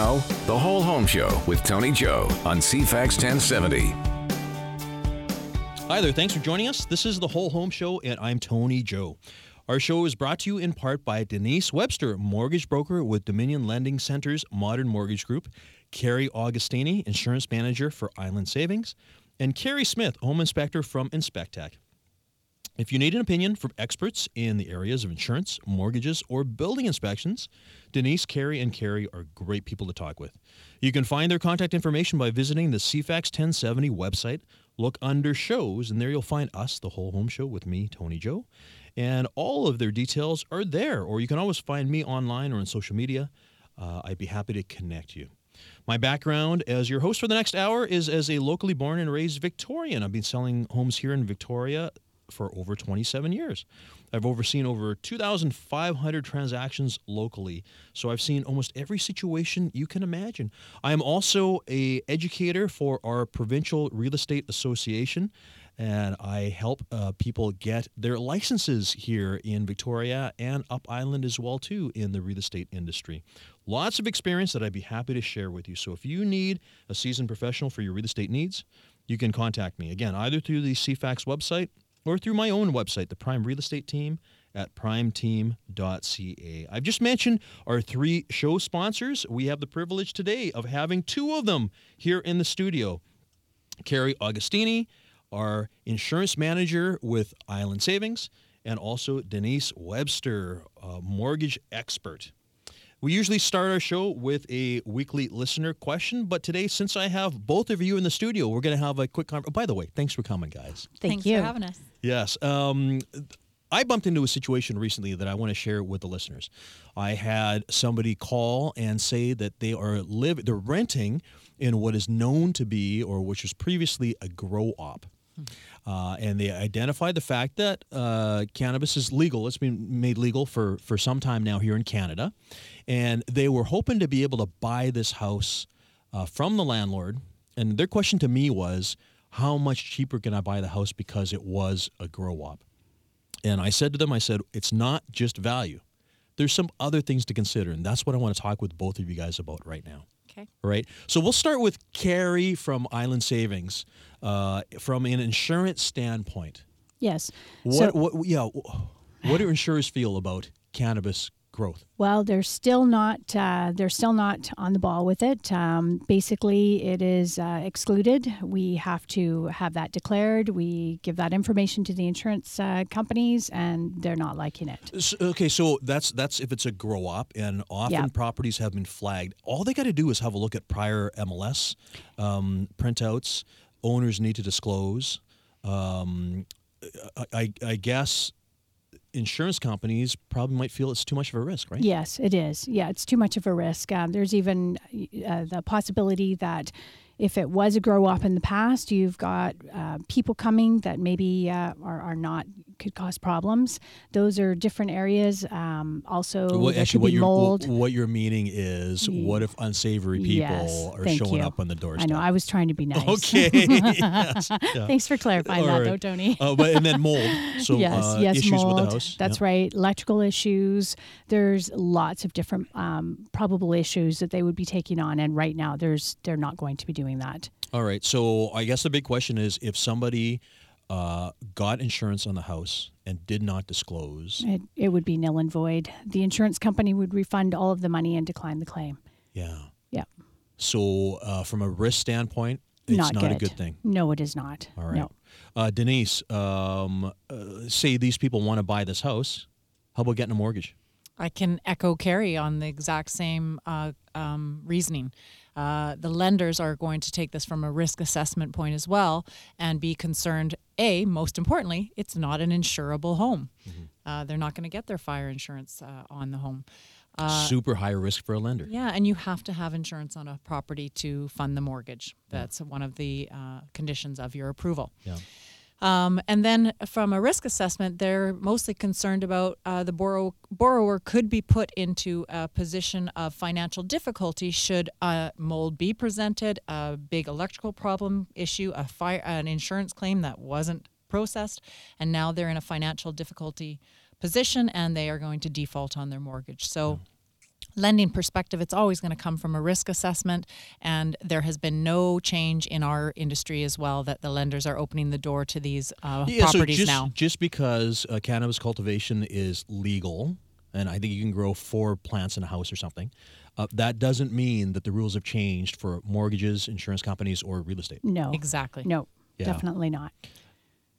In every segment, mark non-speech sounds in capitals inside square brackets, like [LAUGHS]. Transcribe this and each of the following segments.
Now, The Whole Home Show with Tony Joe on CFAX 1070. Hi there. Thanks for joining us. This is The Whole Home Show, and I'm Tony Joe. Our show is brought to you in part by Denise Webster, mortgage broker with Dominion Lending Centres Modern Mortgage Group, Cary Augustini, insurance manager for Island Savings, and Carrie Smith, home inspector from Inspectec. If you need an opinion from experts in the areas of insurance, mortgages, or building inspections, Denise, Carrie, and Carrie are great people to talk with. You can find their contact information by visiting the CFAX 1070 website. Look under shows, and there you'll find us, the whole home show with me, Tony Joe. And all of their details are there, or you can always find me online or on social media. Uh, I'd be happy to connect you. My background as your host for the next hour is as a locally born and raised Victorian. I've been selling homes here in Victoria for over 27 years. I've overseen over 2,500 transactions locally, so I've seen almost every situation you can imagine. I am also a educator for our provincial real estate association, and I help uh, people get their licenses here in Victoria and up island as well too in the real estate industry. Lots of experience that I'd be happy to share with you. So if you need a seasoned professional for your real estate needs, you can contact me again either through the CFAX website or through my own website, the Prime Real Estate Team at primeteam.ca. I've just mentioned our three show sponsors. We have the privilege today of having two of them here in the studio. Cary Augustini, our insurance manager with Island Savings, and also Denise Webster, a mortgage expert. We usually start our show with a weekly listener question, but today, since I have both of you in the studio, we're going to have a quick conversation. Oh, by the way, thanks for coming, guys. Thank Thanks you. for having us. Yes. Um, I bumped into a situation recently that I want to share with the listeners. I had somebody call and say that they are live they're renting in what is known to be or which was previously a grow op. Uh, and they identified the fact that uh, cannabis is legal. It's been made legal for, for some time now here in Canada. And they were hoping to be able to buy this house uh, from the landlord. And their question to me was, how much cheaper can I buy the house because it was a grow op? And I said to them, I said, it's not just value. There's some other things to consider. And that's what I want to talk with both of you guys about right now. Okay. All right. So we'll start with Carrie from Island Savings. Uh, from an insurance standpoint, Yes. what, So- what, yeah, what do insurers feel about cannabis growth? Well, they're still not. Uh, they're still not on the ball with it. Um, basically, it is uh, excluded. We have to have that declared. We give that information to the insurance uh, companies, and they're not liking it. S- Okay, so that's that's if it's a grow op, and often Yeah. properties have been flagged. All they got to do is have a look at prior MLS um, printouts. Owners need to disclose. Um, I, I, I guess insurance companies probably might feel it's too much of a risk, right? Yes, it is. Yeah, it's too much of a risk. Um, there's even uh, the possibility that if it was a grow op in the past, you've got uh, people coming that maybe uh, are, are not could cause problems. Those are different areas. Um, also, Well, actually, what you're mold. what, you're meaning is, what if unsavory people Yes, are showing you. up on the doorstep? I know. I was trying to be nice. Okay. [LAUGHS] yes. [LAUGHS] Yeah. Thanks for clarifying that, though, Tony. Uh, but and then mold. So yes, uh, yes, issues mold. with the house. That's Yeah. right. Electrical issues. There's lots of different um, probable issues that they would be taking on, and right now, there's they're not going to be doing that. All right. So I guess the big question is if somebody uh, got insurance on the house and did not disclose, It, it would be nil and void. The insurance company would refund all of the money and decline the claim. yeah. Yeah, So uh, from a risk standpoint, it's not, not, good. a good thing. No, it is not. All right. No. Uh, Denise, um, uh, say these people want to buy this house. How about getting a mortgage? I can echo Carrie on the exact same uh, um, reasoning. Uh, the lenders are going to take this from a risk assessment point as well and be concerned. A, most importantly, it's not an insurable home. Uh, they're not going to get their fire insurance uh, on the home. Super high risk for a lender. Yeah, and you have to have insurance on a property to fund the mortgage. That's one of the uh, conditions of your approval. Yeah. Um, and then from a risk assessment, they're mostly concerned about uh, the borrow, borrower could be put into a position of financial difficulty should a mold be presented, a big electrical problem issue, a fire, an insurance claim that wasn't processed, and now they're in a financial difficulty position and they are going to default on their mortgage. So lending perspective, it's always going to come from a risk assessment. And there has been no change in our industry as well that the lenders are opening the door to these uh, properties so just, now. Just because uh, cannabis cultivation is legal, and I think you can grow four plants in a house or something, uh, that doesn't mean that the rules have changed for mortgages, insurance companies, or real estate. No. Exactly. No, Yeah. definitely not.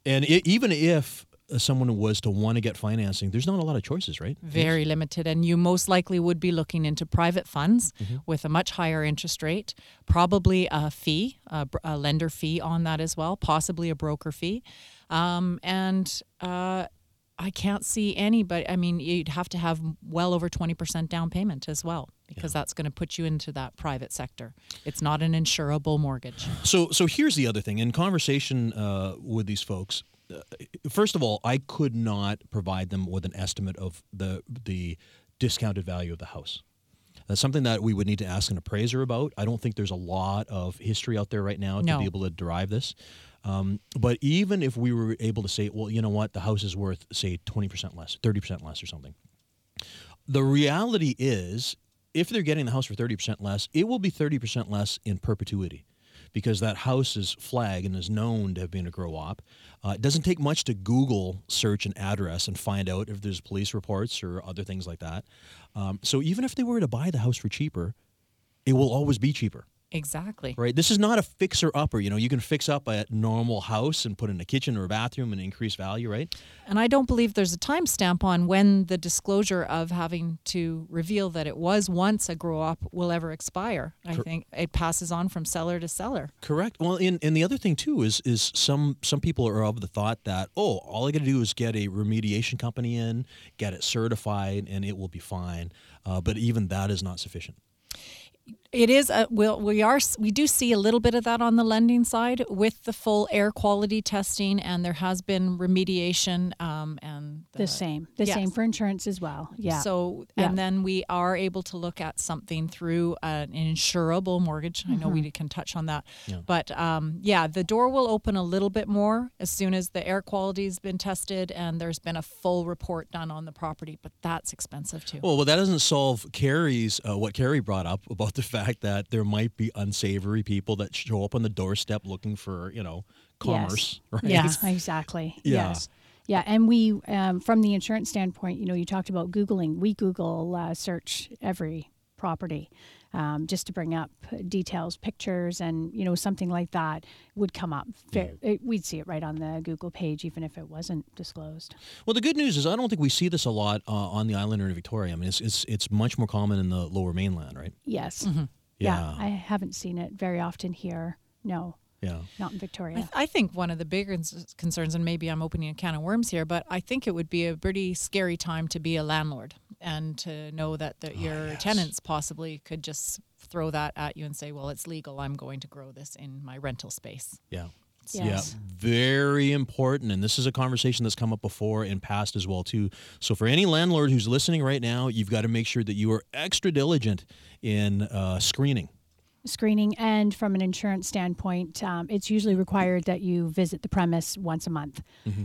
And i even if someone was to want to get financing, there's not a lot of choices, right? Very limited. And you most likely would be looking into private funds with a much higher interest rate, probably a fee, a, a lender fee on that as well, possibly a broker fee. Um, and uh, I can't see any, but I mean, you'd have to have well over 20% down payment as well, because that's going to put you into that private sector. It's not an insurable mortgage. So, so here's the other thing. In conversation uh, with these folks, uh, first of all, I could not provide them with an estimate of the the discounted value of the house. That's something that we would need to ask an appraiser about. I don't think there's a lot of history out there right now to No. be able to derive this. Um, but even if we were able to say, well, you know what, the house is worth, say, 20% less, 30% less, or something, the reality is if they're getting the house for 30% less, it will be 30% less in perpetuity because that house is flagged and is known to have been a grow op. Uh, it doesn't take much to Google search an address and find out if there's police reports or other things like that. Um, so even if they were to buy the house for cheaper, it will always be cheaper. Exactly. Right. This is not a fixer upper. You know, you can fix up a normal house and put in a kitchen or a bathroom and increase value, right? And I don't believe there's a timestamp on when the disclosure of having to reveal that it was once a grow op will ever expire. I think it passes on from seller to seller. Correct. Well, and, and the other thing too is is some some people are of the thought that oh, all I got to do is get a remediation company in, get it certified, and it will be fine. Uh, but even that is not sufficient. It is a we'll, we are we do see a little bit of that on the lending side with the full air quality testing, and there has been remediation um, and The same. The yes. same for insurance as well. Yeah. So, Yeah. and then we are able to look at something through an insurable mortgage. I know Mm-hmm. we can touch on that. yeah. But um, yeah, the door will open a little bit more as soon as the air quality has been tested and there's been a full report done on the property. But that's expensive too. Well, well, that doesn't solve Carrie's uh, what Carrie brought up about the fact that there might be unsavory people that show up on the doorstep looking for you know commerce, right? Yeah, [LAUGHS] exactly. Yeah. Yes. Yeah, and we, um, from the insurance standpoint, you know, you talked about Googling. We Google uh, search every property um, just to bring up details, pictures, and, you know, something like that would come up. Fa- it, we'd see it right on the Google page, even if it wasn't disclosed. Well, the good news is I don't think we see this a lot uh, on the island or in Victoria. I mean, it's, it's it's much more common in the Lower Mainland, right? Yes. Mm-hmm. Yeah. I haven't seen it very often here. No, yeah. not in Victoria. I, th- I think one of the bigger concerns, and maybe I'm opening a can of worms here, but I think it would be a pretty scary time to be a landlord and to know that the, your tenants possibly could just throw that at you and say, well, it's legal. I'm going to grow this in my rental space. Yeah. Yes. Yeah, very important. And this is a conversation that's come up before and past as well too. So for any landlord who's listening right now, you've got to make sure that you are extra diligent in uh, screening. Screening and from an insurance standpoint um, it's usually required that you visit the premise once a month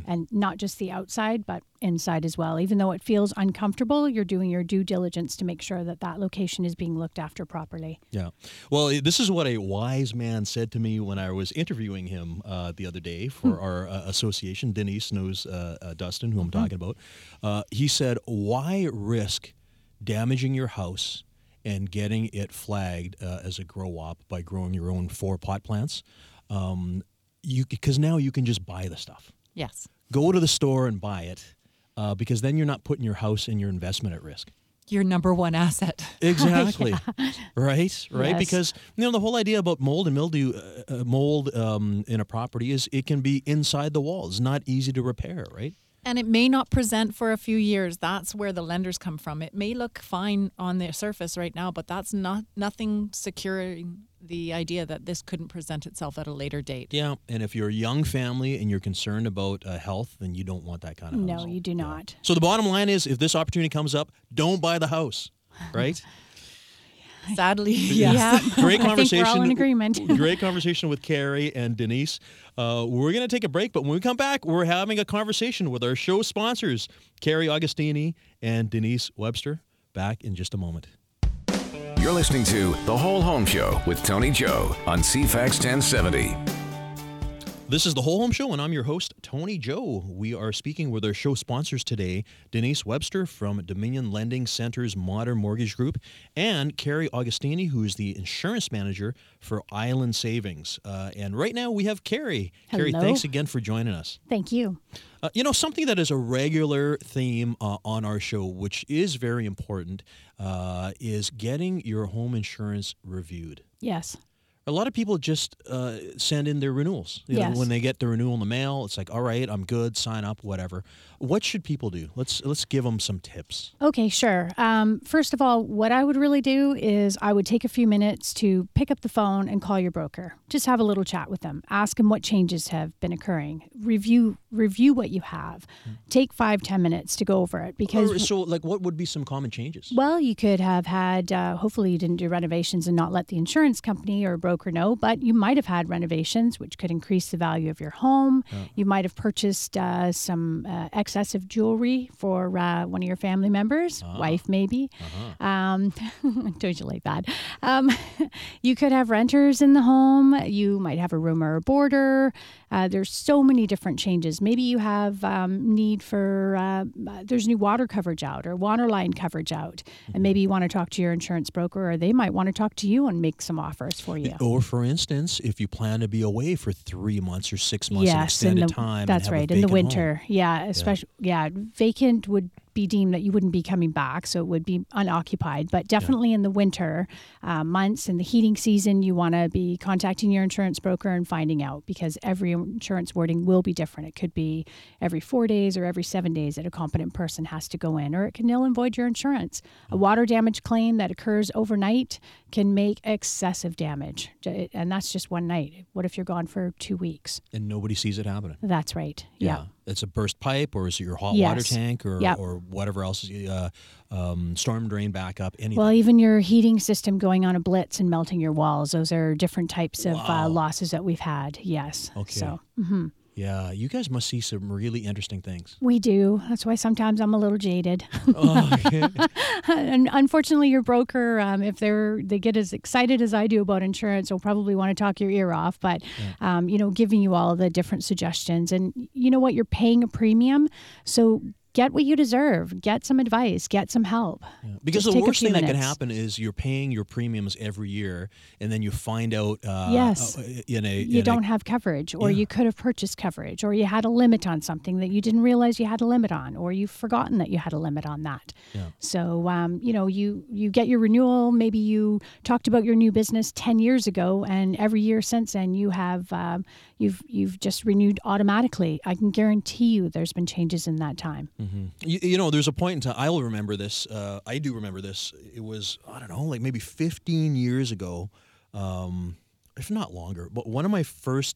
and not just the outside but inside as well even though it feels uncomfortable you're doing your due diligence to make sure that that location is being looked after properly Yeah. Well, this is what a wise man said to me when I was interviewing him uh, the other day for our uh, association. Denise knows uh, uh, Dustin, who I'm talking about. Uh, he said, Why risk damaging your house and getting it flagged uh, as a grow op by growing your own four pot plants? Um, you Because now you can just buy the stuff. Yes. Go to the store and buy it uh, because then you're not putting your house and your investment at risk. Your number one asset. [LAUGHS] Exactly. Right. Right. Yes. Because you know the whole idea about mold and mildew, uh, uh, mold um, in a property is it can be inside the walls, not easy to repair. Right. And it may not present for a few years. That's where the lenders come from. It may look fine on the surface right now, but that's not nothing securing the idea that this couldn't present itself at a later date. Yeah. And if you're a young family and you're concerned about uh, health, then you don't want that kind of house. no you do not So the bottom line is, if this opportunity comes up, don't buy the house. Right. [LAUGHS] Sadly, Yeah. yes. [LAUGHS] Great I think conversation. we're all in agreement. [LAUGHS] Great conversation with Carrie and Denise. Uh, we're going to take a break, but when we come back, we're having a conversation with our show sponsors, Cary Augustini and Denise Webster. Back in just a moment. You're listening to The Whole Home Show with Tony Joe on CFAX 1070. This is the Whole Home Show, and I'm your host, Tony Joe. We are speaking with our show sponsors today Denise Webster from Dominion Lending Centres Modern Mortgage Group, and Cary Augustini, who is the insurance manager for Island Savings. Uh, and right now we have Carrie. Hello. Carrie, thanks again for joining us. Thank you. Uh, you know, something that is a regular theme uh, on our show, which is very important, uh, is getting your home insurance reviewed. Yes. A lot of people just uh, send in their renewals. You know, when they get the renewal in the mail, it's like, all right, I'm good, sign up, whatever. What should people do? Let's let's give them some tips. Okay, sure. Um, first of all, what I would really do is I would take a few minutes to pick up the phone and call your broker. Just have a little chat with them. Ask them what changes have been occurring. Review review what you have. Take five ten minutes to go over it because Or, so, like, what would be some common changes? Well, you could have had, uh, hopefully, you didn't do renovations and not let the insurance company or broker know, but you might have had renovations, which could increase the value of your home. You might have purchased uh, some uh, excessive jewelry for uh, one of your family members, wife maybe. Um, [LAUGHS] don't you like that? Um, [LAUGHS] you could have renters in the home. You might have a roomer or a boarder. Uh, there's so many different changes. Maybe you have um, need for uh, uh, there's new water coverage out or water line coverage out, and maybe you want to talk to your insurance broker, or they might want to talk to you and make some offers for you. Or, for instance, if you plan to be away for three months or six months, yes, in the time, that's right in the vacant home. winter. Yeah, especially yeah. vacant would be deemed that you wouldn't be coming back, so it would be unoccupied. But definitely in the winter uh, months in the heating season, you want to be contacting your insurance broker and finding out because every insurance wording will be different. It could be every four days or every seven days that a competent person has to go in, or it can nil and void your insurance. A water damage claim that occurs overnight can make excessive damage, and that's just one night. What if you're gone for two weeks? and nobody sees it happening. That's right. yeah. It's a burst pipe, or is it your hot water tank, or Yep. or whatever else, uh, um, storm drain backup, anything. Well, even your heating system going on a blitz and melting your walls, those are different types of Wow. uh, losses that we've had. Yes. Okay. So mhm. Yeah, you guys must see some really interesting things. we do. That's why sometimes I'm a little jaded. oh, and [LAUGHS] unfortunately, your broker, um, if they're they get as excited as I do about insurance, will probably want to talk your ear off. But um, you know, giving you all the different suggestions, and you know what, you're paying a premium, so get what you deserve. Get some advice. Get some help. Because Just the worst thing that can happen is you're paying your premiums every year, and then you find out, uh, Yes. uh, in a you in don't a, have coverage or Yeah. you could have purchased coverage or you had a limit on something that you didn't realize you had a limit on or you've forgotten that you had a limit on that Yeah. so um, you know you you get your renewal maybe you talked about your new business 10 years ago and every year since then you have um, you've you've just renewed automatically i can guarantee you there's been changes in that time You, you know, there's a point in time. I'll remember this. Uh, I do remember this. It was I don't know, like maybe 15 years ago, um, if not longer. But one of my first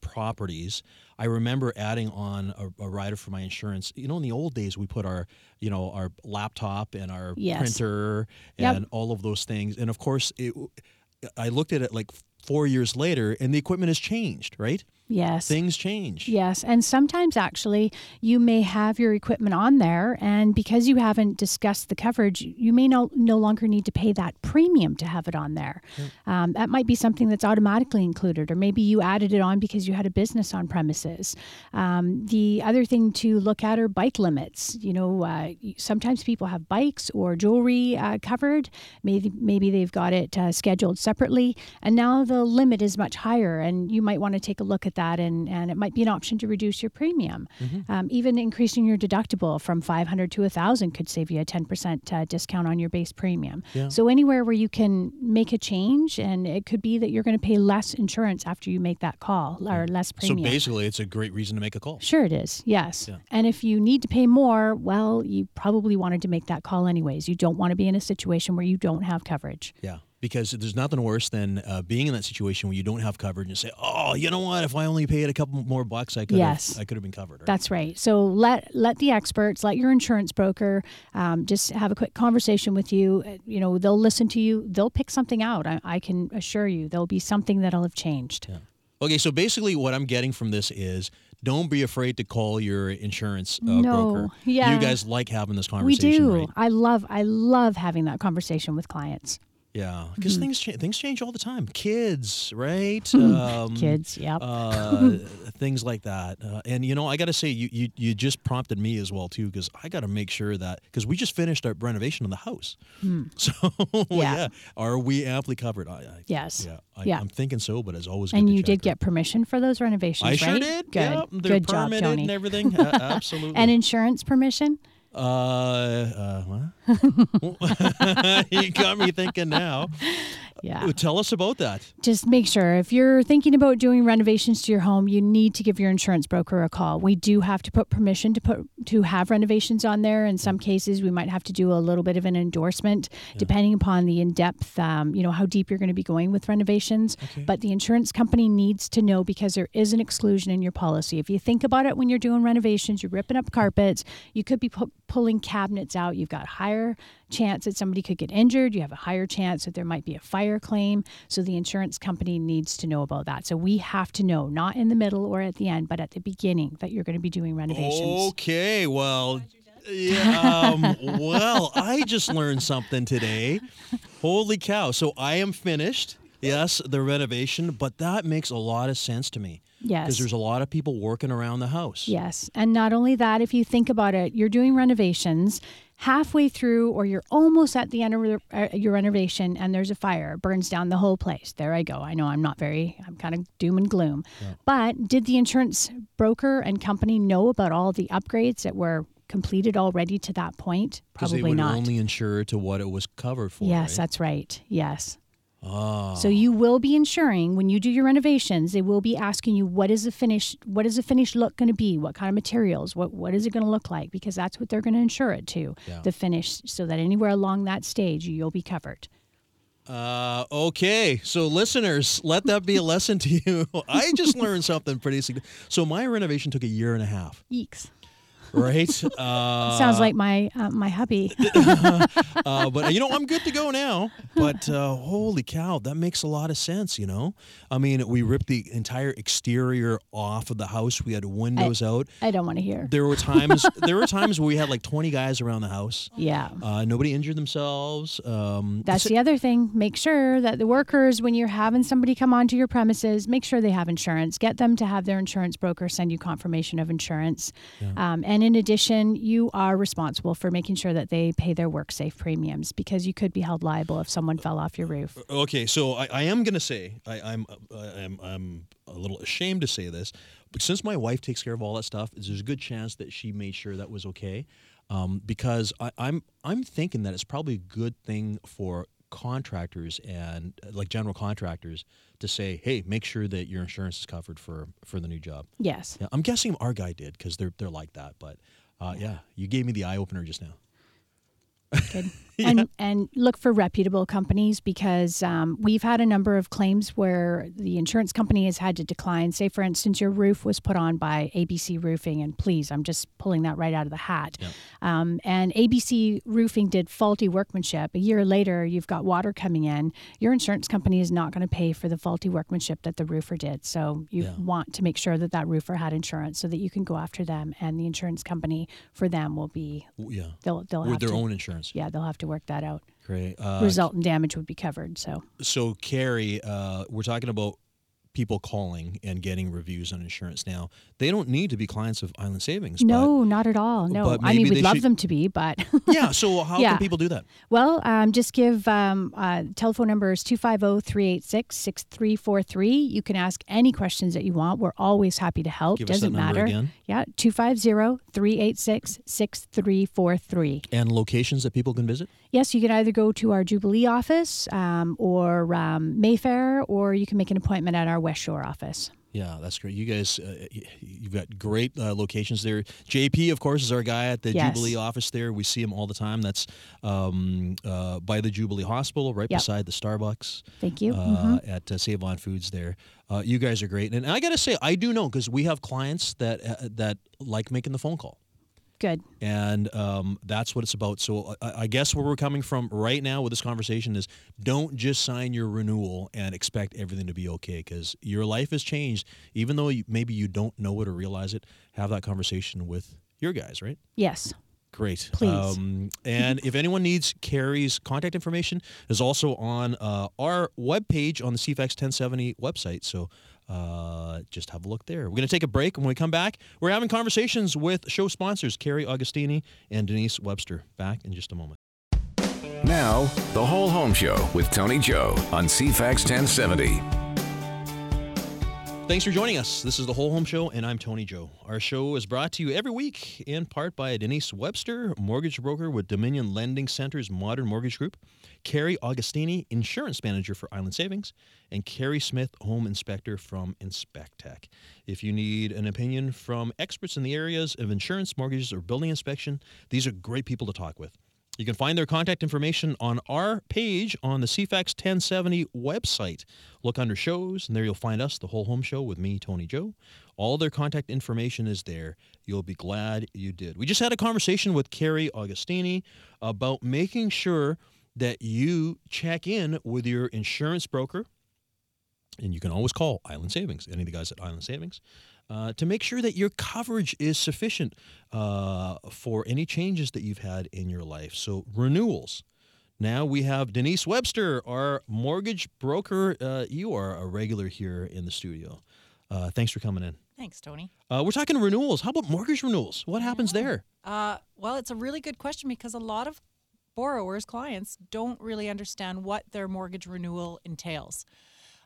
properties, I remember adding on a, a rider for my insurance. You know, in the old days, we put our, you know, our laptop and our Yes. printer Yep. and all of those things. And of course, it, I looked at it like four years later, and the equipment has changed. Right? Yes Things change. Yes, and sometimes actually you may have your equipment on there, and because you haven't discussed the coverage, you may no, no longer need to pay that premium to have it on there. Um, that might be something that's automatically included, or maybe you added it on because you had a business on premises. Um, the other thing to look at are bike limits. You know, uh, sometimes people have bikes or jewelry uh, covered. Maybe maybe they've got it uh, scheduled separately, and now the limit is much higher, and you might want to take a look at that, and, and it might be an option to reduce your premium. Um, even increasing your deductible from 500 to 1,000 could save you a 10% uh, discount on your base premium. Yeah. So anywhere where you can make a change, and it could be that you're going to pay less insurance after you make that call or less premium. So basically, it's a great reason to make a call. Sure, it is. Yes. Yeah. And if you need to pay more, well, you probably wanted to make that call anyways. You don't want to be in a situation where you don't have coverage. Yeah, because there's nothing worse than uh, being in that situation where you don't have coverage and say, "Oh, you know what? If I only paid a couple more bucks, I could Yes. have I could have been covered." Right? That's right. So let let the experts, let your insurance broker, um, just have a quick conversation with you. Uh, You know, they'll listen to you. They'll pick something out. I, I can assure you, there'll be something that'll have changed. okay, so basically, what I'm getting from this is. Don't be afraid to call your insurance uh, No, broker. yeah. You guys like having this conversation. We do. right? I love I love having that conversation with clients. Yeah, because things cha- things change all the time. Kids, right? Hmm. um, Kids, yep. uh, [LAUGHS] things like that. Uh, and you know, I got to say, you, you you just prompted me as well too, because I got to make sure that because we just finished our renovation of the house. [LAUGHS] So yeah. Yeah. are we amply covered? I, I, Yes. Yeah, I, Yeah. I'm thinking so, but it's always and you did get permission for those renovations, I right? sure did. Good. Yep, they're Good job, permitted Tony. and everything. A- [LAUGHS] absolutely. And insurance permission? Uh, uh, what? [LAUGHS] [LAUGHS] you got me thinking now. Yeah. Tell us about that. just make sure if you're thinking about doing renovations to your home, you need to give your insurance broker a call. We do have to put permission to put to have renovations on there. In some cases, we might have to do a little bit of an endorsement, depending upon the in depth, um, you know, how deep you're going to be going with renovations. But the insurance company needs to know because there is an exclusion in your policy. If you think about it, when you're doing renovations, you're ripping up carpets, you could be pu- pulling cabinets out. You've got higher chance that somebody could get injured. You have a higher chance that there might be a fire claim. So the insurance company needs to know about that. So we have to know, not in the middle or at the end, but at the beginning that you're going to be doing renovations. Okay, well, yeah, um, [LAUGHS] well, I just learned something today. Holy cow! So I am finished. Yes, the renovation, but that makes a lot of sense to me. Yes. because there's a lot of people working around the house. Yes. And not only that, if you think about it, you're doing renovations halfway through or you're almost at the end of uh, your renovation and there's a fire, burns down the whole place. There I go. I know I'm not very, I'm kind of doom and gloom. But did the insurance broker and company know about all the upgrades that were completed already to that point? 'Cause they Probably would not. only insure to what it was covered for. Yes, right? that's right. Yes. Ah. So you will be insuring when you do your renovations. They will be asking you what is the finish, what is the finished look going to be, what kind of materials, what what is it going to look like, because that's what they're going to insure it to, Yeah. the finish, so that anywhere along that stage you'll be covered. Uh, okay, so listeners, let that be a lesson to you. [LAUGHS] I just learned something pretty significant. So my renovation took a year and a half, Eeks. Right? [LAUGHS] Uh, Sounds like my uh, my hubby. [LAUGHS] uh, but you know, I'm good to go now. [LAUGHS] But uh, holy cow, that makes a lot of sense. You know, I mean, we ripped the entire exterior off of the house. We had windows out. I don't want to hear. There were times. there were times where we had like 20 guys around the house. Yeah. Uh, nobody injured themselves. Um, That's the other thing. Make sure that the workers, when you're having somebody come onto your premises, make sure they have insurance. Get them to have their insurance broker send you confirmation of insurance. Um, and in addition, you are responsible for making sure that they pay their WorkSafe premiums because you could be held liable if someone fell off your roof. Okay, so I, I am gonna say I, I'm I'm I'm a little ashamed to say this, but since my wife takes care of all that stuff, there's a good chance that she made sure that was okay, um, because I, I'm I'm thinking that it's probably a good thing for contractors and like general contractors to say, hey, make sure that your insurance is covered for for the new job. Yes. Yeah, I'm guessing our guy did because they're they're like that, but uh, yeah, you gave me the eye opener just now. Good. [LAUGHS] [LAUGHS] And and look for reputable companies because um, we've had a number of claims where the insurance company has had to decline. Say, for instance, your roof was put on by ABC Roofing, and please, I'm just pulling that right out of the hat. Um, and ABC Roofing did faulty workmanship. A year later, you've got water coming in. Your insurance company is not going to pay for the faulty workmanship that the roofer did. So you Yeah. want to make sure that that roofer had insurance so that you can go after them, and the insurance company for them will be Yeah, they'll they'll with have their to, own insurance. yeah they'll have to work that out Great. Uh, resultant damage would be covered so so Carrie, uh, we're talking about people calling and getting reviews on insurance now. They don't need to be clients of Island Savings. no not at all no i mean we'd love should- them to be but But [LAUGHS] yeah. So how Yeah. can people do that? well um, just give um, uh, telephone number is 250-386-6343 you can ask any questions that you want we're always happy to help Give doesn't matter again. yeah 250-386-6343 And locations that people can visit. Yes you can either go to our jubilee office um, or um, mayfair or you can make an appointment at our west shore office Yeah, that's great. You guys, uh, you've got great uh, locations there. JP, of course, is our guy at the Yes. Jubilee office there. We see him all the time. That's um, uh, by the Jubilee Hospital, right Yep. beside the Starbucks. thank you uh, Mhm. at uh, Save On Foods there. Uh, you guys are great, and I got to say, I do know because we have clients that uh, that like making the phone call, good and um, that's what it's about. So I, I guess where we're coming from right now with this conversation is, don't just sign your renewal and expect everything to be okay because your life has changed. Even though you, maybe you don't know it or realize it, have that conversation with your guys, right? yes Great. Please. Um, and if anyone needs Carrie's contact information, is also on uh, our webpage on the CFAX 1070 website. So uh, just have a look there. We're going to take a break. When we come back, we're having conversations with show sponsors Cary Augustini and Denise Webster. Back in just a moment. Now, the Whole Home Show with Tony Joe on CFAX 1070. Thanks for joining us. This is the Whole Home Show, and I'm Tony Joe. Our show is brought to you every week in part by Denise Webster, mortgage broker with Dominion Lending Centres Modern Mortgage Group, Cary Augustini, insurance manager for Island Savings, and Carrie Smith, home inspector from InspecTech. If you need an opinion from experts in the areas of insurance, mortgages, or building inspection, these are great people to talk with. You can find their contact information on our page on the CFAX 1070 website. Look under shows, and there you'll find us, the Whole Home Show with me, Tony Joe. All their contact information is there. You'll be glad you did. We just had a conversation with Cary Augustini about making sure that you check in with your insurance broker, and you can always call Island Savings, any of the guys at Island Savings, uh, to make sure that your coverage is sufficient uh, for any changes that you've had in your life. So, renewals. Now we have Denise Webster, our mortgage broker. Uh, you are a regular here in the studio. Uh, thanks for coming in. Thanks, Tony. Uh, we're talking renewals. How about mortgage renewals? What happens there? Uh, well, it's a really good question because a lot of borrowers, clients, don't really understand what their mortgage renewal entails.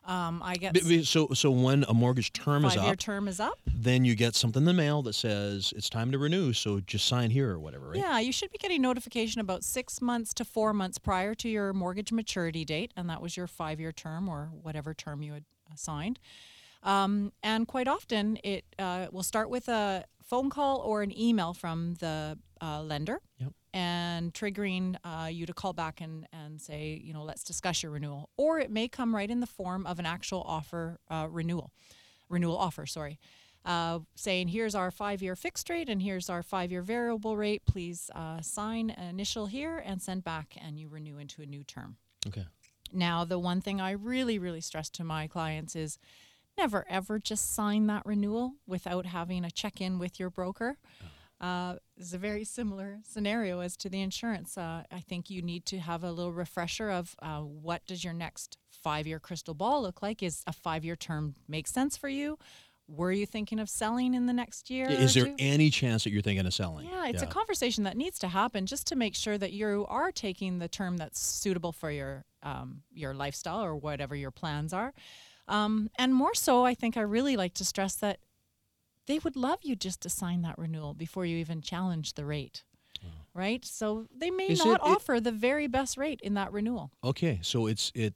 Um, I get So, so when a mortgage term is up, term is up. then you get something in the mail that says it's time to renew. So just sign here or whatever, right? Yeah, you should be getting notification about six months to four months prior to your mortgage maturity date, and that was your five-year term or whatever term you had signed. Um, and quite often, it uh, will start with a phone call or an email from the uh, lender, Yep. And triggering uh, you to call back and and say, you know, let's discuss your renewal. Or it may come right in the form of an actual offer uh, renewal, renewal offer. Sorry. Uh, saying here's our five-year fixed rate and here's our five-year variable rate. Please uh, sign initial here and send back, and you renew into a new term. Okay. Now, the one thing I really, really stress to my clients is never ever just sign that renewal without having a check in with your broker. Uh, it's a very similar scenario as to the insurance. Uh, I think you need to have a little refresher of uh, what does your next five year crystal ball look like? Is a five year term make sense for you? Were you thinking of selling in the next year? Is there two? any chance that you're thinking of selling? Yeah, it's a conversation that needs to happen just to make sure that you are taking the term that's suitable for your um, your lifestyle or whatever your plans are. Um, and more so, I think I really like to stress that they would love you just to sign that renewal before you even challenge the rate. Oh. Right? So they may Is not it- it- offer the very best rate in that renewal. Okay, so it's it.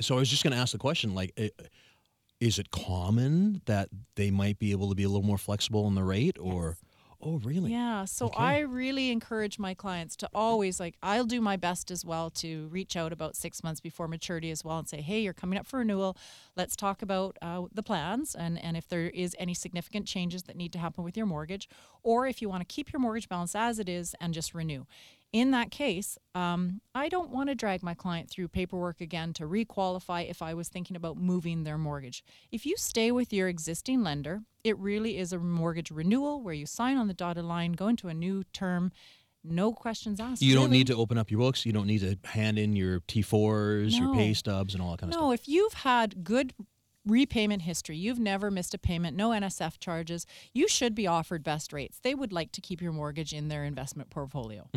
So I was just going to ask the question, like, i- is it common that they might be able to be a little more flexible in the rate, or? Oh, really? Yeah. So Okay. I really encourage my clients to always like I'll do my best as well to reach out about six months before maturity as well and say, hey, you're coming up for renewal. Let's talk about uh, the plans and and if there is any significant changes that need to happen with your mortgage, or if you want to keep your mortgage balance as it is and just renew. In that case, um, I don't want to drag my client through paperwork again to requalify if I was thinking about moving their mortgage. If you stay with your existing lender, it really is a mortgage renewal where you sign on the dotted line, go into a new term, no questions asked. You don't really. need to open up your books. You don't need to hand in your T4s, your pay stubs, and all that kind of No, stuff. No, if you've had good repayment history, you've never missed a payment, no NSF charges, you should be offered best rates. They would like to keep your mortgage in their investment portfolio,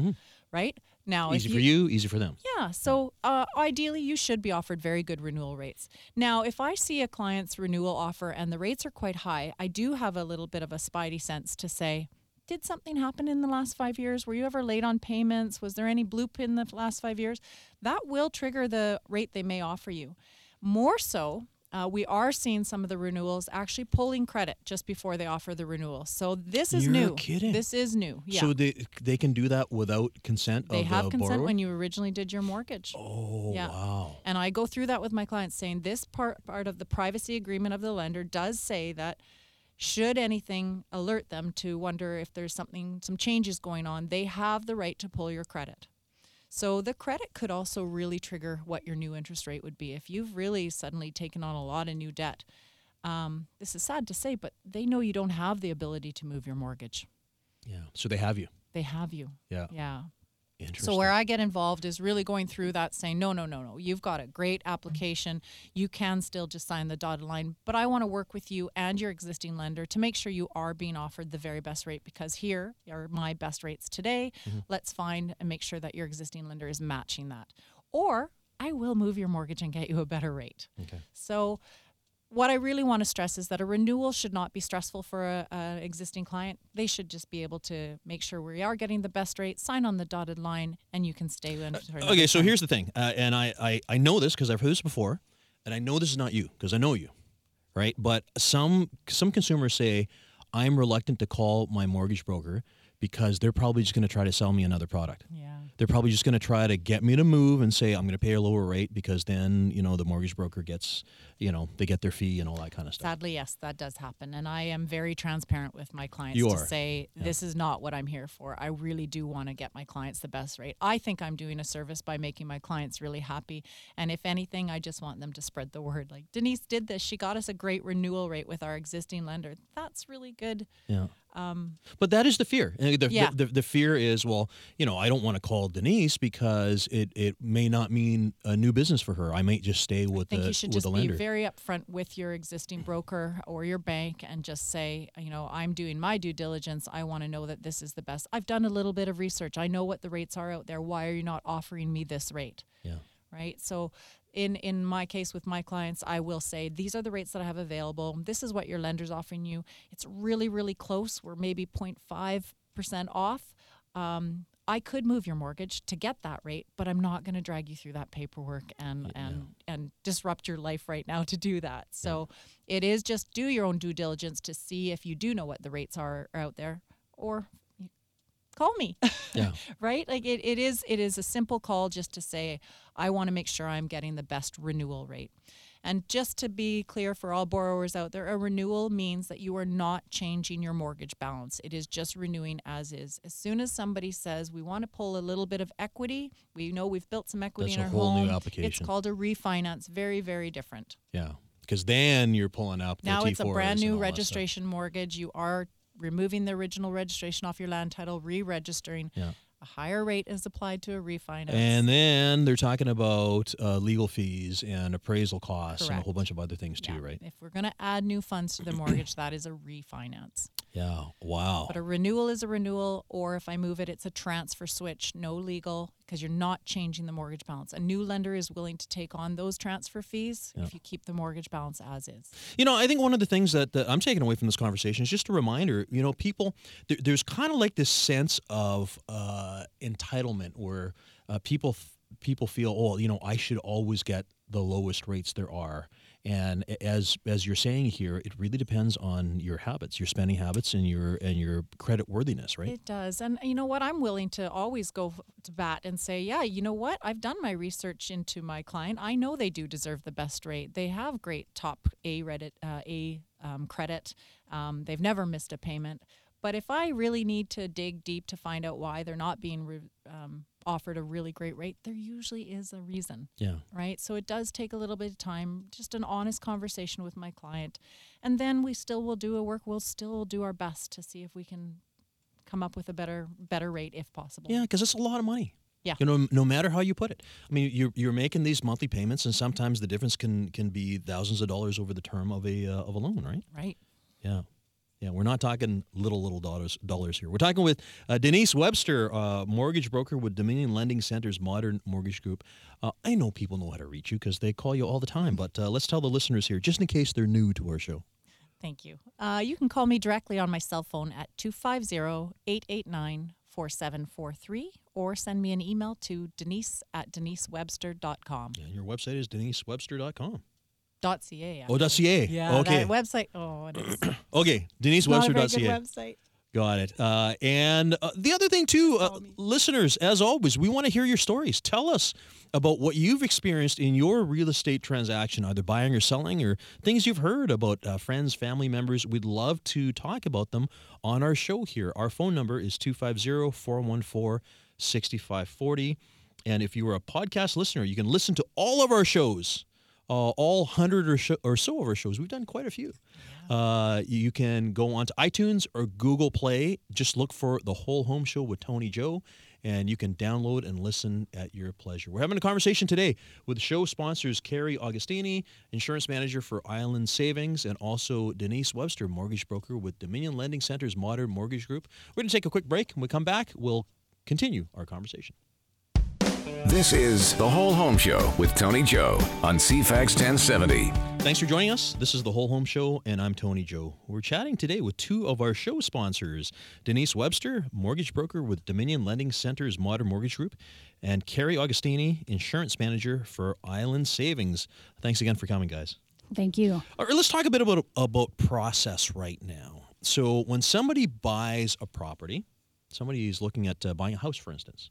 right? Now. Easy if for you, easy for them. Yeah. So uh, ideally, you should be offered very good renewal rates. Now, if I see a client's renewal offer and the rates are quite high, I do have a little bit of a spidey sense to say, did something happen in the last five years? Were you ever late on payments? Was there any bloop in the last five years? That will trigger the rate they may offer you. More so, uh, we are seeing some of the renewals actually pulling credit just before they offer the renewal. So this is You're new. kidding. This is new. Yeah. So they they can do that without consent they have the consent borrower? when you originally did your mortgage. Oh, Yeah. wow. And I go through that with my clients saying this part part of the privacy agreement of the lender does say that should anything alert them to wonder if there's something some changes going on, they have the right to pull your credit. So the credit could also really trigger what your new interest rate would be if you've really suddenly taken on a lot of new debt. Um, this is sad to say, but they know you don't have the ability to move your mortgage. Yeah. So they have you. They have you. Yeah. Yeah. So where I get involved is really going through that saying, no, no, no, no, you've got a great application. You can still just sign the dotted line, but I want to work with you and your existing lender to make sure you are being offered the very best rate because here are my best rates today. Mm-hmm. Let's find and make sure that your existing lender is matching that. Or I will move your mortgage and get you a better rate. Okay. So what I really want to stress is that a renewal should not be stressful for a, a existing client. They should just be able to make sure we are getting the best rate, sign on the dotted line, and you can stay another Okay, so time. here's the thing, uh, and I, I, I know this because I've heard this before, and I know this is not you because I know you, right? But some some consumers say I'm reluctant to call my mortgage broker because they're probably just going to try to sell me another product. Yeah. They're probably just going to try to get me to move and say I'm going to pay a lower rate because then you know the mortgage broker gets you know they get their fee and all that kind of stuff. Sadly, yes, that does happen. And I am very transparent with my clients You to are. say, this is not what I'm here for. I really do want to get my clients the best rate. I think I'm doing a service by making my clients really happy. And if anything, I just want them to spread the word. Like, Denise did this. She got us a great renewal rate with our existing lender. That's really good. Yeah. But that is the fear. Uh, The, Yeah. the, the, the fear is, well, you know, I don't want to call Denise because it, it may not mean a new business for her. I might just stay with I think the you should just the be very upfront with your existing broker or your bank and just say, you know, I'm doing my due diligence. I want to know that this is the best. I've done a little bit of research. I know what the rates are out there. Why are you not offering me this rate? yeah. Right. So, in in my case with my clients, I will say these are the rates that I have available. This is what your lender's offering you. It's really really close. We're maybe 0.5 percent off. Um, I could move your mortgage to get that rate, but I'm not going to drag you through that paperwork and and and disrupt your life right now to do that. So it is just do your own due diligence to see if you do know what the rates are out there, or call me. [LAUGHS] Yeah. right? Like it, it is it is a simple call just to say I want to make sure I'm getting the best renewal rate. And just to be clear for all borrowers out there, a renewal means that you are not changing your mortgage balance. It is just renewing as is. As soon as somebody says we want to pull a little bit of equity, we know we've built some equity That's in a our whole new application. It's called a refinance. Very, very different. Yeah. Because then you're pulling up the Now it's a T4s brand new registration mortgage. You are removing the original registration off your land title, re-registering. Yeah. A higher rate is applied to a refinance. And then they're talking about uh, legal fees and appraisal costs and a whole bunch of other things too, right? If we're going to add new funds to the mortgage, that is a refinance. Yeah. Wow. But a renewal is a renewal, or if I move it, it's a transfer switch, no legal, because you're not changing the mortgage balance. A new lender is willing to take on those transfer fees if you keep the mortgage balance as is. You know, I think one of the things that, that I'm taking away from this conversation is just a reminder. You know, people there, there's kind of like this sense of uh, entitlement where uh, people people feel, oh, you know, I should always get the lowest rates there are. And as as you're saying here, it really depends on your habits, your spending habits, and your and your credit worthiness, right? It does. And you know what? I'm willing to always go to bat and say, yeah, you know what? I've done my research into my client. I know they do deserve the best rate. They have great top A Reddit, uh, A um, credit. Um, they've never missed a payment. But if I really need to dig deep to find out why they're not being re- um, offered a really great rate, there usually is a reason yeah. right? So it does take a little bit of time, just an honest conversation with my client. And then we still will do a work, we'll still do our best to see if we can come up with a better better rate if possible. Yeah, because it's a lot of money. Yeah. You know, no matter how you put it. I mean, you're, you're making these monthly payments, and sometimes the difference can can be thousands of dollars over the term of a uh, of a loan, right? Right. Yeah. Yeah, we're not talking little little dollars dollars here. We're talking with uh, Denise Webster, uh, mortgage broker with Dominion Lending Centres Modern Mortgage Group. Uh, I know people know how to reach you because they call you all the time, but uh, let's tell the listeners here, just in case they're new to our show. Thank you. Uh, you can call me directly on my cell phone at 250-889-4743 or send me an email to denise at denisewebster.com. And your website is denisewebster.com. .ca. Oh, dot .ca. Yeah, Okay. website. Oh, it is [CLEARS THROAT] not Okay, a very good website. Got it. Uh, and uh, the other thing, too, uh, listeners, as always, we want to hear your stories. Tell us about what you've experienced in your real estate transaction, either buying or selling, or things you've heard about uh, friends, family members. We'd love to talk about them on our show here. Our phone number is 250 414 6540. And if you are a podcast listener, you can listen to all of our shows uh, all hundred or, sh- or so of our shows. We've done quite a few. Uh, you can go on to iTunes or Google Play. Just look for the whole home show with Tony Joe, and you can download and listen at your pleasure. We're having a conversation today with show sponsors Cary Augustini, insurance manager for Island Savings, and also Denise Webster, mortgage broker with Dominion Lending Centres Modern Mortgage Group. We're going to take a quick break. When we come back, we'll continue our conversation. This is The Whole Home Show with Tony Joe on CFAX 1070. Thanks for joining us. This is the Whole Home Show, and I'm Tony Joe. We're chatting today with two of our show sponsors Denise Webster, mortgage broker with Dominion Lending Centres Modern Mortgage Group, and Cary Augustini, insurance manager for Island Savings. Thanks again for coming, guys. Thank you. All right, let's talk a bit about about process right now. So, when somebody buys a property, somebody is looking at uh, buying a house, for instance.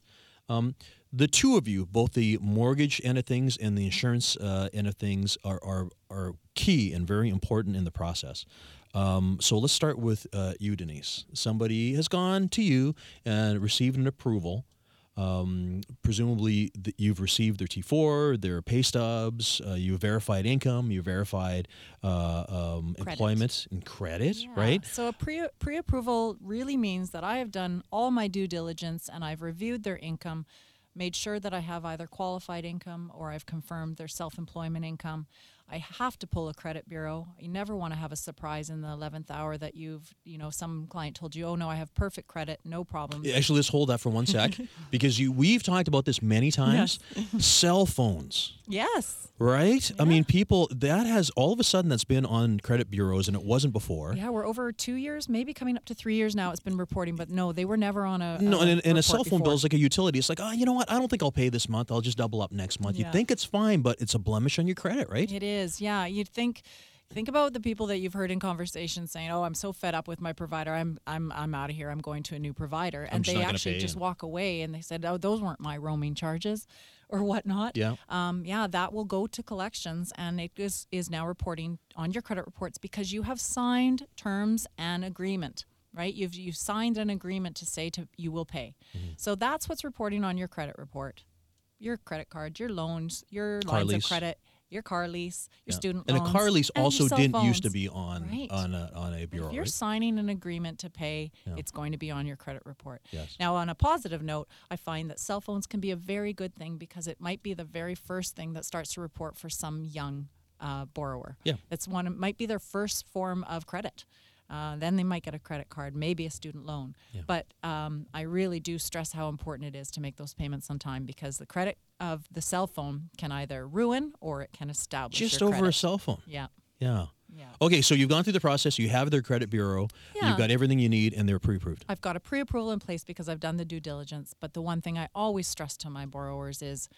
Um, the two of you, both the mortgage end of things and the insurance uh, end of things, are, are are key and very important in the process. Um, so let's start with uh, you, Denise. Somebody has gone to you and received an approval. Um, presumably, th- you've received their T4, their pay stubs, uh, you verified income, You've verified uh, um, employment and credit, Yeah. right? So a pre pre approval really means that I have done all my due diligence and I've reviewed their income, made sure that I have either qualified income or I've confirmed their self employment income. I have to pull a credit bureau. You never want to have a surprise in the eleventh hour that you've you know some client told you, oh no, I have perfect credit, no problem. Actually, let's hold that for one sec [LAUGHS] because you we've talked about this many times. [LAUGHS] Cell phones, Yes. right? I mean, people that has all of a sudden that's been on credit bureaus and it wasn't before. Yeah, we're over two years, maybe coming up to three years now. It's been reporting, but no, they were never on a No, a and, and a cell phone bill is like a utility. It's like, oh, you know what? I don't think I'll pay this month. I'll just double up next month. You think it's fine, but it's a blemish on your credit, right? It is, yeah. You'd think think about the people that you've heard in conversations saying, "Oh, I'm so fed up with my provider. I'm I'm I'm out of here. I'm going to a new provider." And they actually just you. walk away and they said, "Oh, those weren't my roaming charges." Or whatnot. Yeah. Um, yeah, that will go to collections and it is, is now reporting on your credit reports because you have signed terms and agreement, right? You've you've signed an agreement to say to you will pay. Mm-hmm. So that's what's reporting on your credit report. Your credit cards, your loans, your Car lines lease. of credit, your car lease, your Yeah. student and loans. a car lease also didn't used to be on Right. on a, on a bureau, If you're right? signing an agreement to pay, Yeah. it's going to be on your credit report. Yes. Now, on a positive note, I find that cell phones can be a very good thing because it might be the very first thing that starts to report for some young uh, borrower. Yeah. It's one. It might be their first form of credit. Uh, then they might get a credit card, maybe a student loan. Yeah. But um, I really do stress how important it is to make those payments on time because the credit of the cell phone can either ruin or it can establish Just over a cell phone. Yeah. Yeah. Yeah. Okay, so you've gone through the process. You have their credit bureau. Yeah. You've got everything you need, and they're pre-approved. I've got a pre-approval in place because I've done the due diligence. But the one thing I always stress to my borrowers is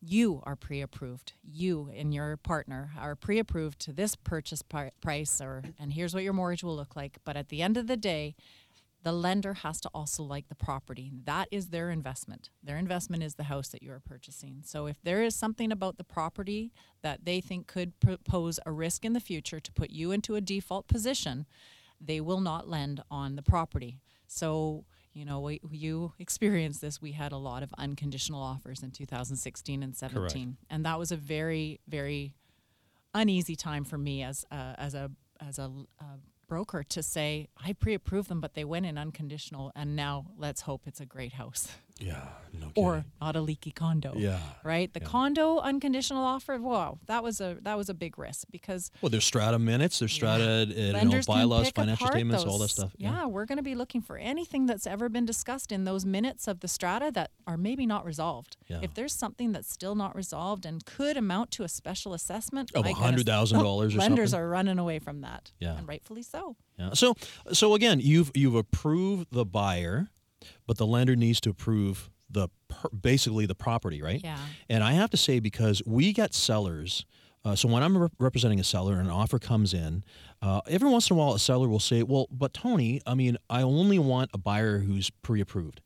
you are pre-approved. You and your partner are pre-approved to this purchase pri- price or and here's what your mortgage will look like. But at the end of the day, the lender has to also like the property. That is their investment. Their investment is the house that you are purchasing. So if there is something about the property that they think could pose a risk in the future to put you into a default position, they will not lend on the property. So, you know, we, you experienced this. We had a lot of unconditional offers in 2016 and 17, and that was a very, very uneasy time for me as a, as a as a, uh broker to say I pre-approved them, but they went in unconditional, and now let's hope it's a great house [LAUGHS] Yeah. No or not a leaky condo. Yeah. Right. The condo unconditional offer. Wow, that was a that was a big risk because Well, there's strata minutes, there's strata uh, you know, bylaws, financial statements, those. all that stuff. Yeah, we're going to be looking for anything that's ever been discussed in those minutes of the strata that are maybe not resolved. Yeah. If there's something that's still not resolved and could amount to a special assessment, Of my goodness, $100,000 or lenders something? are running away from that. Yeah. and rightfully so. Yeah. So, so again, you've you've approved the buyer, but the lender needs to approve the per, basically the property, right? Yeah. And I have to say because we get sellers. Uh, so when I'm rep- representing a seller and an offer comes in, uh, every once in a while a seller will say, "Well, but Tony, I mean, I only want a buyer who's pre-approved."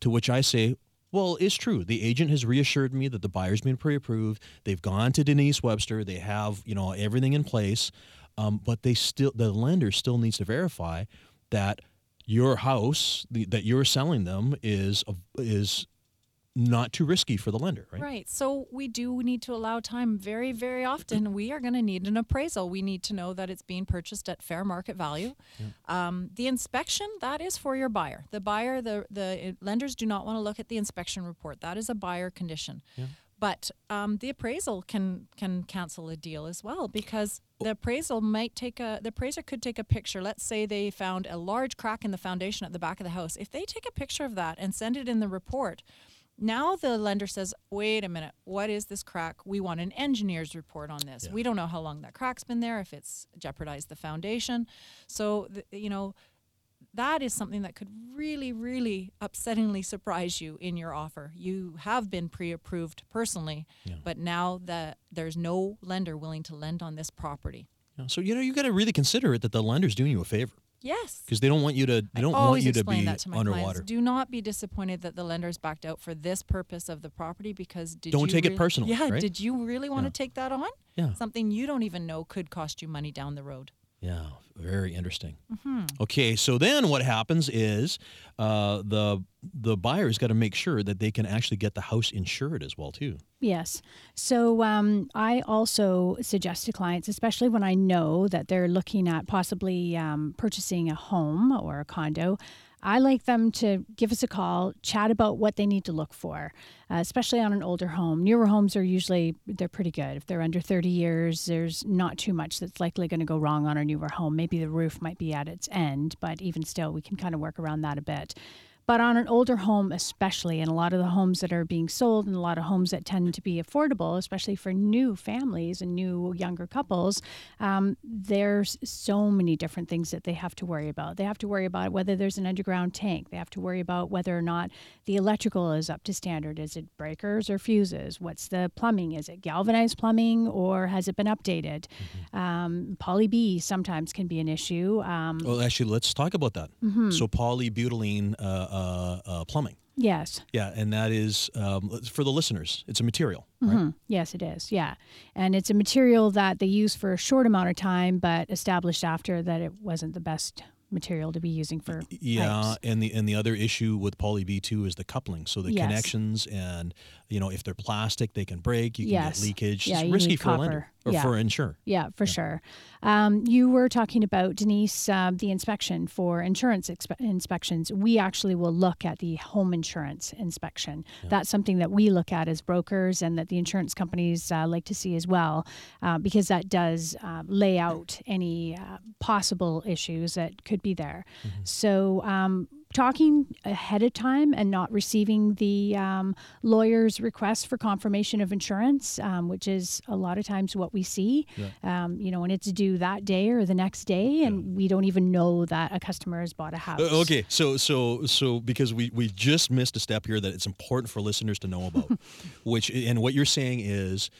To which I say, "Well, it's true. The agent has reassured me that the buyer's been pre-approved. They've gone to Denise Webster. They have, you know, everything in place, um, but they still, the lender still needs to verify that your house the, that you're selling them is is not too risky for the lender, right? Right. So we do need to allow time. Very, very often, we are going to need an appraisal. We need to know that it's being purchased at fair market value. Um, the inspection that is for your buyer. The buyer, the the lenders do not want to look at the inspection report. That is a buyer condition. But um, the appraisal can can cancel a deal as well because the appraisal might take a the appraiser could take a picture. Let's say they found a large crack in the foundation at the back of the house. If they take a picture of that and send it in the report, now the lender says, "Wait a minute, what is this crack? We want an engineer's report on this. We don't know how long that crack's been there, if it's jeopardized the foundation." So the, you know that is something that could really, really upsettingly surprise you in your offer. You have been pre-approved personally, but now that there's no lender willing to lend on this property. Yeah, So you know you got to really consider it that the lender's doing you a favor Yes. because they don't want you to they don't want you to be that to my underwater. clients. Do not be disappointed that the lender's backed out for this purpose of the property because did Don't you take it personal, Yeah, right? did you really want to take that on? Yeah. Something you don't even know could cost you money down the road. Yeah, very interesting. Mm-hmm. Okay, so then what happens is uh, the the buyer's got to make sure that they can actually get the house insured as well too. Yes. So um, I also suggest to clients, especially when I know that they're looking at possibly um, purchasing a home or a condo, I like them to give us a call, chat about what they need to look for, uh, especially on an older home. Newer homes are usually they're pretty good. If they're under 30 years, there's not too much that's likely going to go wrong on a newer home. Maybe the roof might be at its end, but even still, we can kind of work around that a bit. But on an older home, especially, and a lot of the homes that are being sold, and a lot of homes that tend to be affordable, especially for new families and new younger couples, um, there's so many different things that they have to worry about. They have to worry about whether there's an underground tank. They have to worry about whether or not the electrical is up to standard. Is it breakers or fuses? What's the plumbing? Is it galvanized plumbing or has it been updated? Um, poly B sometimes can be an issue. Um, Well, actually, let's talk about that. Mm-hmm. So polybutylene uh, uh, uh, plumbing. yes. Yeah, and that is um, for the listeners. It's a material, right? Mhm. Yes, it is. Yeah. And it's a material that they use for a short amount of time, but established after that it wasn't the best material to be using for Yeah, pipes. and the and the other issue with poly B two is the coupling. So the Yes. connections and you know if they're plastic, they can break. You can Yes. get leakage. Yeah, it's risky for a lender or Yeah. for insurer. Yeah, for sure. Um, you were talking about, Denise, uh, the inspection for insurance expe- inspections. We actually will look at the home insurance inspection. That's something that we look at as brokers and that the insurance companies uh, like to see as well, uh, because that does uh, lay out any uh, possible issues that could be there. So, um, talking ahead of time and not receiving the um, lawyer's request for confirmation of insurance, um, which is a lot of times what we see. Um, you know, and it's due that day or the next day, and we don't even know that a customer has bought a house. Uh, okay, so so so because we we just missed a step here that it's important for listeners to know about, [LAUGHS] which and what you're saying is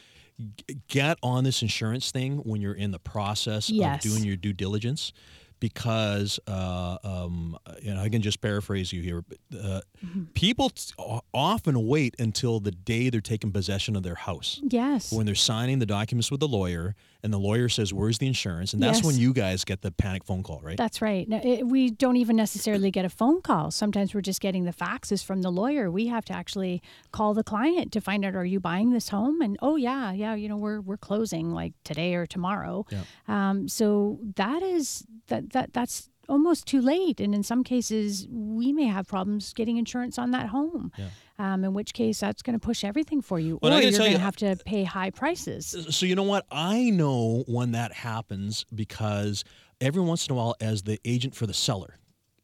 get on this insurance thing when you're in the process Yes. of doing your due diligence because uh, um, you know I can just paraphrase you here. But, uh, Mm-hmm. People t- often wait until the day they're taking possession of their house Yes. when they're signing the documents with the lawyer, and the lawyer says, "Where's the insurance?" And that's Yes. when you guys get the panic phone call, right? That's right. Now, it, we don't even necessarily get a phone call. Sometimes we're just getting the faxes from the lawyer. We have to actually call the client to find out are you buying this home? And oh yeah, yeah, you know we're we're closing like today or tomorrow. Yeah. Um, so that is that that that's almost too late. And in some cases, we may have problems getting insurance on that home. Um, in which case, that's going to push everything for you, Well, or you're going to have to pay high prices. So you know what? I know when that happens because every once in a while, as the agent for the seller,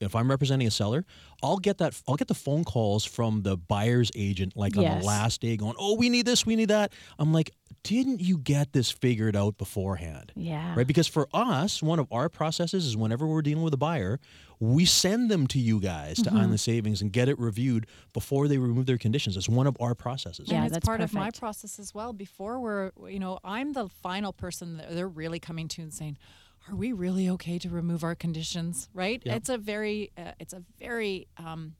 if I'm representing a seller, I'll get that. I'll get the phone calls from the buyer's agent, like on Yes. the last day, going, "Oh, we need this, we need that." I'm like, "Didn't you get this figured out beforehand?" Yeah. Right? Because for us, one of our processes is whenever we're dealing with a buyer, we send them to you guys to Mm-hmm. Island Savings and get it reviewed before they remove their conditions. It's one of our processes. Yeah, and it's that's part of my process as well. Before we're, you know, I'm the final person that they're really coming to and saying, "Are we really okay to remove our conditions?" Right? It's a very, uh, it's a very um,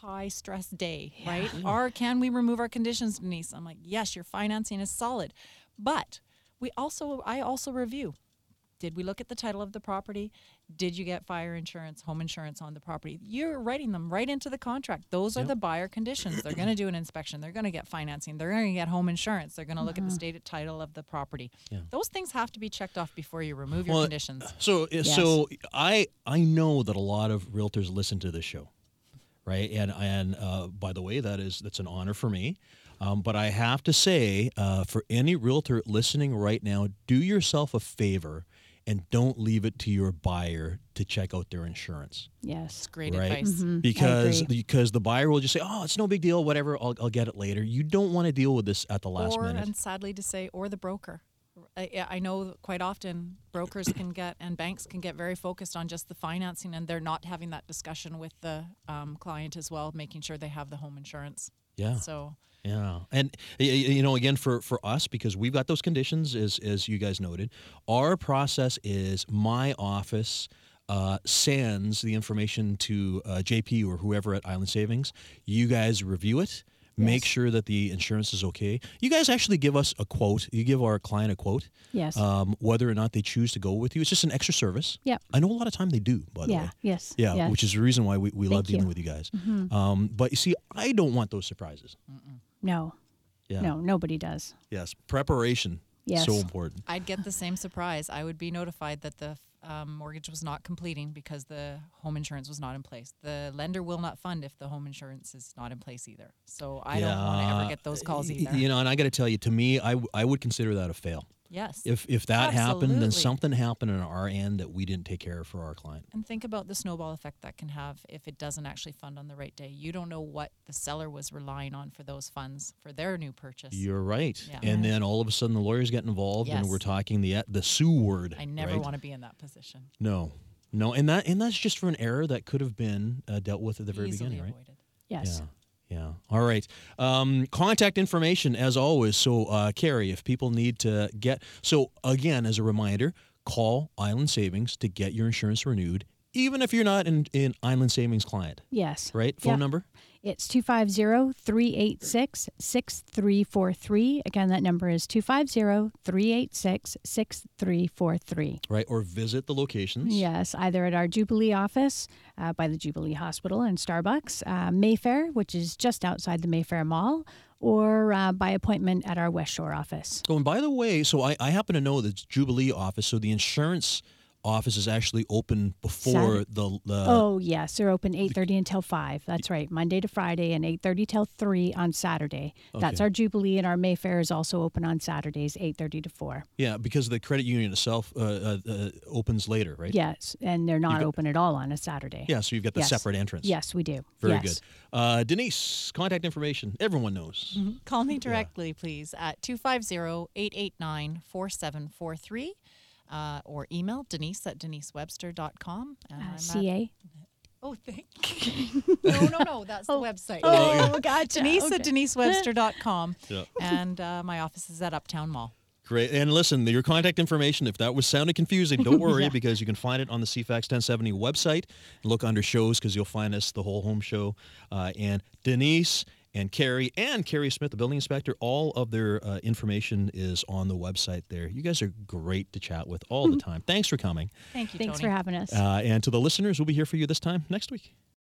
high stress day, right? Or can we remove our conditions, Denise? I'm like, yes, your financing is solid, but we also, I also review. did we look at the title of the property? Did you get fire insurance, home insurance on the property? You're writing them right into the contract. Those are the buyer conditions. They're going to do an inspection. They're going to get financing. They're going to get home insurance. They're going to look at the stated title of the property. Those things have to be checked off before you remove your conditions. So uh, so I I know that a lot of realtors listen to this show, right? And and uh, by the way, that is that's an honor for me. Um, but I have to say, uh, for any realtor listening right now, do yourself a favor and don't leave it to your buyer to check out their insurance. Yes. Great Right. advice. Because agree. because the buyer will just say, "Oh, it's no big deal, whatever. I'll, I'll get it later." You don't want to deal with this at the last or, minute. and sadly to say, or the broker. I, I know quite often brokers can [COUGHS] get and banks can get very focused on just the financing, and they're not having that discussion with the um, client as well, making sure they have the home insurance. Yeah. So Yeah, and you know, again, for for us because we've got those conditions, as as you guys noted, our process is my office uh, sends the information to uh, JP or whoever at Island Savings. You guys review it. Make sure that the insurance is okay. You guys actually give us a quote. You give our client a quote. Yes. Um, whether or not they choose to go with you, it's just an extra service. Yeah. I know a lot of time they do. By the way. Yeah. way. Yes. Yeah, yes. which is the reason why we, we love dealing you. Mm-hmm. with you guys. Um, but you see, I don't want those surprises. no. Yeah. No. Nobody does. Yes, preparation. Yes. So important. I'd get the same surprise. I would be notified that the um, mortgage was not completing because the home insurance was not in place. The lender will not fund if the home insurance is not in place either. So I don't want to ever get those calls either. You know, and I got to tell you, to me, I, w- I would consider that a fail. Yes. If if that happened, then something happened on our end that we didn't take care of for our client. And think about the snowball effect that can have if it doesn't actually fund on the right day. You don't know what the seller was relying on for those funds for their new purchase. You're right. Yeah. And then all of a sudden, the lawyers get involved, and we're talking the the sue word. I never right? want to be in that position. No, no, and that and that's just for an error that could have been uh, dealt with at the very Easily beginning, right? avoided. Yes. Yeah. Yeah. All right. Um, contact information as always. So, uh, Cary, if people need to get, so again, as a reminder, call Island Savings to get your insurance renewed, even if you're not an in Island Savings client, Yes. right? Phone Yeah. number? It's 250 386 6343. Again, that number is 250 386 6343. Right. Or visit the locations. Yes, either at our Jubilee office uh, by the Jubilee Hospital and Starbucks, uh, Mayfair, which is just outside the Mayfair Mall, or uh, by appointment at our West Shore office. Oh, and by the way, so I, I happen to know the Jubilee office, so the insurance office is actually open before Saturday. the, the oh, yes, they're open 8:30 until 5. That's right, Monday to Friday and 8:30 till 3 on Saturday. That's our Jubilee and our Mayfair is also open on Saturdays 8:30 to 4. yeah, because the credit union itself uh, uh, uh, opens later, right? Yes, and they're not got- open at all on a Saturday. Yeah, so you've got the Yes. separate entrance. Yes, we do. Very yes. good. Uh, Denise, contact information. Everyone knows. Call me directly, please, at 250 889 4743 uh, or email denise at denisewebster.com. And Uh, I'm at- CA. Oh, thank [LAUGHS] you. no, no, no. That's the website. Oh, [LAUGHS] gotcha. [LAUGHS] Denise Okay. at denisewebster.com. Yeah. And uh, my office is at Uptown Mall. Great. And listen, your contact information, if that was sounding confusing, don't worry because you can find it on the CFAX 1070 website. Look under shows because you'll find us, the whole home show. Uh, and Denise and Cary and Carrie Smith, the building inspector, all of their uh, information is on the website there. You guys are great to chat with all the time. Thanks for coming. Thank you, Thanks Tony. for having us. Uh, and to the listeners, we'll be here for you this time next week.